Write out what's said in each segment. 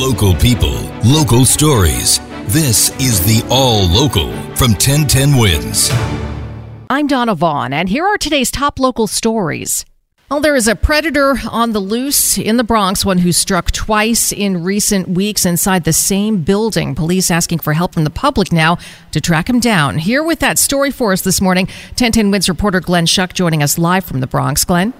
Local people, local stories. This is the All Local from 1010 Wins. I'm Donna Vaughn, and here are today's top local stories. Well, there is a predator on the loose in the Bronx, one who struck twice in recent weeks inside the same building. Police asking for help from the public now to track him down. Here with that story for us this morning, 1010 Wins reporter Glenn Schuck joining us live from the Bronx. Glenn?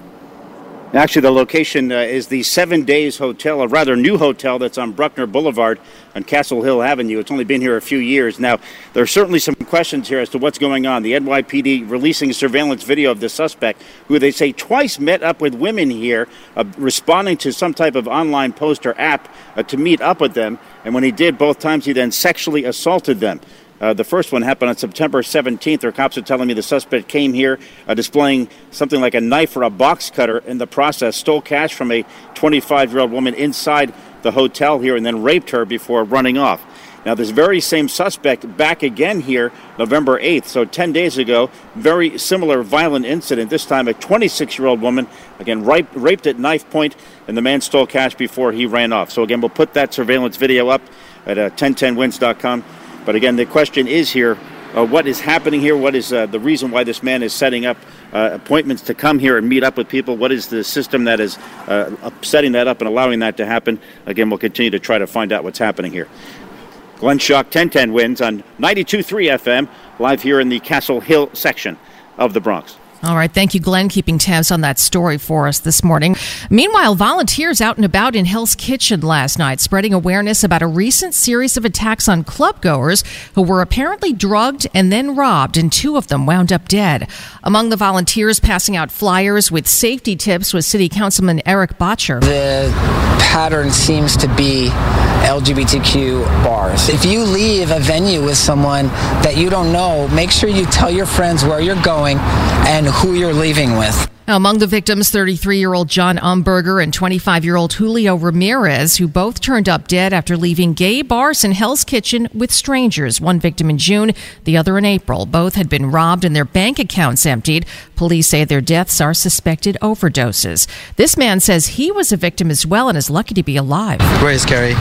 Actually, the location uh, is the Seven Days Hotel, a rather new hotel that's on Bruckner Boulevard on Castle Hill Avenue. It's only been here a few years. Now, there are certainly some questions here as to what's going on. The NYPD releasing surveillance video of the suspect, who they say twice met up with women here, uh, responding to some type of online post or app uh, to meet up with them. And when he did, both times he then sexually assaulted them. Uh, the first one happened on September 17th. Our cops are telling me the suspect came here uh, displaying something like a knife or a box cutter in the process, stole cash from a 25 year old woman inside the hotel here, and then raped her before running off. Now, this very same suspect back again here November 8th, so 10 days ago, very similar violent incident. This time, a 26 year old woman, again, raped, raped at knife point, and the man stole cash before he ran off. So, again, we'll put that surveillance video up at uh, 1010wins.com. But again, the question is here uh, what is happening here? What is uh, the reason why this man is setting up uh, appointments to come here and meet up with people? What is the system that is uh, setting that up and allowing that to happen? Again, we'll continue to try to find out what's happening here. Glenn Schuck, 1010 wins on 92.3 FM, live here in the Castle Hill section of the Bronx. All right. Thank you, Glenn, keeping tabs on that story for us this morning. Meanwhile, volunteers out and about in Hell's Kitchen last night spreading awareness about a recent series of attacks on clubgoers who were apparently drugged and then robbed, and two of them wound up dead. Among the volunteers passing out flyers with safety tips was City Councilman Erik Bottcher. The pattern seems to be LGBTQ bars. If you leave a venue with someone that you don't know, make sure you tell your friends where you're going and who you're leaving with. Among the victims, 33 year old John Umberger and 25 year old Julio Ramirez, who both turned up dead after leaving gay bars in Hell's Kitchen with strangers. One victim in June, the other in April. Both had been robbed and their bank accounts emptied. Police say their deaths are suspected overdoses. This man says he was a victim as well and is lucky to be alive. Very scary.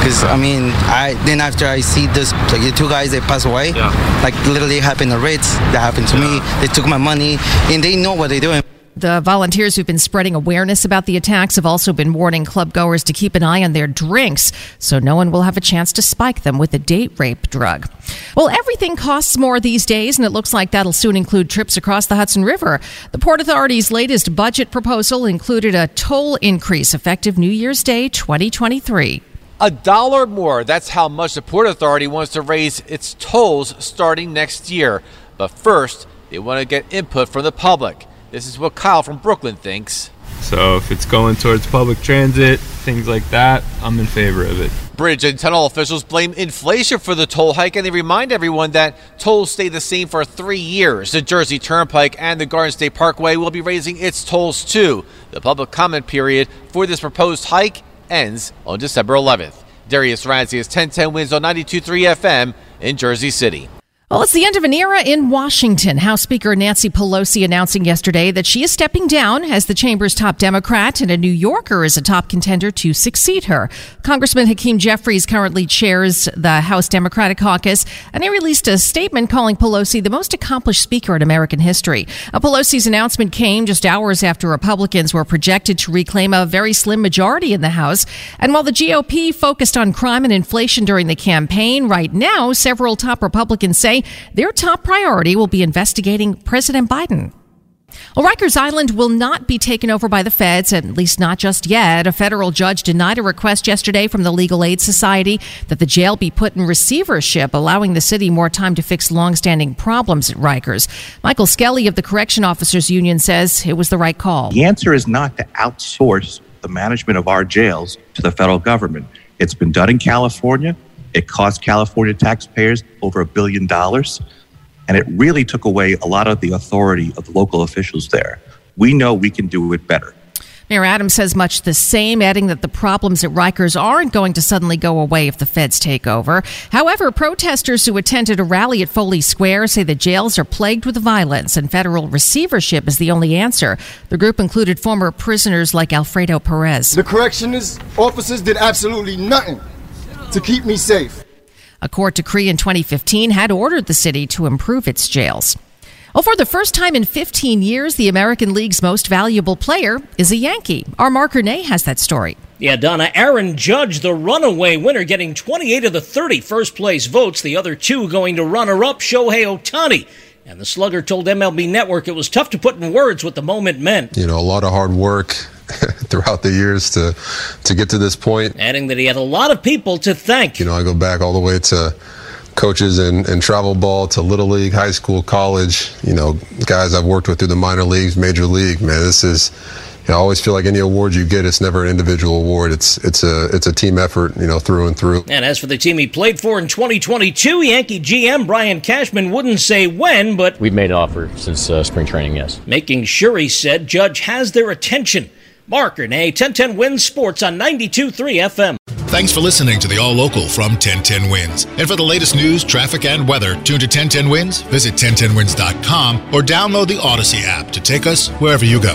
Because, I mean, I then after I see this, like the two guys, they pass away. Yeah. Like literally happened to Ritz. That happened to yeah. me. They took my money and they know what they're doing. The volunteers who've been spreading awareness about the attacks have also been warning club goers to keep an eye on their drinks so no one will have a chance to spike them with a date rape drug. Well, everything costs more these days, and it looks like that'll soon include trips across the Hudson River. The Port Authority's latest budget proposal included a toll increase effective New Year's Day 2023. A dollar more. That's how much the Port Authority wants to raise its tolls starting next year. But first, they want to get input from the public. This is what Kyle from Brooklyn thinks. So if it's going towards public transit, things like that, I'm in favor of it. Bridge and tunnel officials blame inflation for the toll hike and they remind everyone that tolls stay the same for three years. The Jersey Turnpike and the Garden State Parkway will be raising its tolls too. The public comment period for this proposed hike ends on December 11th. Darius Radzius 1010 wins on 92.3 FM in Jersey City. Well, it's the end of an era in Washington. House Speaker Nancy Pelosi announcing yesterday that she is stepping down as the chamber's top Democrat and a New Yorker is a top contender to succeed her. Congressman Hakeem Jeffries currently chairs the House Democratic caucus, and he released a statement calling Pelosi the most accomplished speaker in American history. Pelosi's announcement came just hours after Republicans were projected to reclaim a very slim majority in the House. And while the GOP focused on crime and inflation during the campaign, right now, several top Republicans say their top priority will be investigating President Biden. Well, Rikers Island will not be taken over by the feds, at least not just yet. A federal judge denied a request yesterday from the Legal Aid Society that the jail be put in receivership, allowing the city more time to fix longstanding problems at Rikers. Michael Skelly of the Correction Officers Union says it was the right call. The answer is not to outsource the management of our jails to the federal government. It's been done in California. It cost California taxpayers over a billion dollars. And it really took away a lot of the authority of the local officials there. We know we can do it better. Mayor Adams says much the same, adding that the problems at Rikers aren't going to suddenly go away if the feds take over. However, protesters who attended a rally at Foley Square say the jails are plagued with violence and federal receivership is the only answer. The group included former prisoners like Alfredo Perez. The corrections officers did absolutely nothing to keep me safe. A court decree in 2015 had ordered the city to improve its jails. Well, for the first time in 15 years, the American League's most valuable player is a Yankee. Our Mark Renee has that story. Yeah, Donna, Aaron Judge, the runaway winner, getting 28 of the 30 first place votes, the other two going to runner up Shohei Ohtani. And the slugger told MLB Network it was tough to put in words what the moment meant. You know, a lot of hard work throughout the years to to get to this point. Adding that he had a lot of people to thank. You know, I go back all the way to coaches and, in travel ball to little league, high school, college, you know, guys I've worked with through the minor leagues, major league, man, this is you know, I always feel like any award you get, it's never an individual award. It's it's a it's a team effort, you know, through and through. And as for the team he played for in 2022, Yankee GM Brian Cashman wouldn't say when, but we've made an offer since uh, spring training. Yes, making sure he said Judge has their attention. Mark Renee, 1010 Wins Sports on 92.3 FM. Thanks for listening to the All Local from 1010 Wins. And for the latest news, traffic, and weather, tune to 1010 Wins, visit 1010wins.com, or download the Audacy app to take us wherever you go.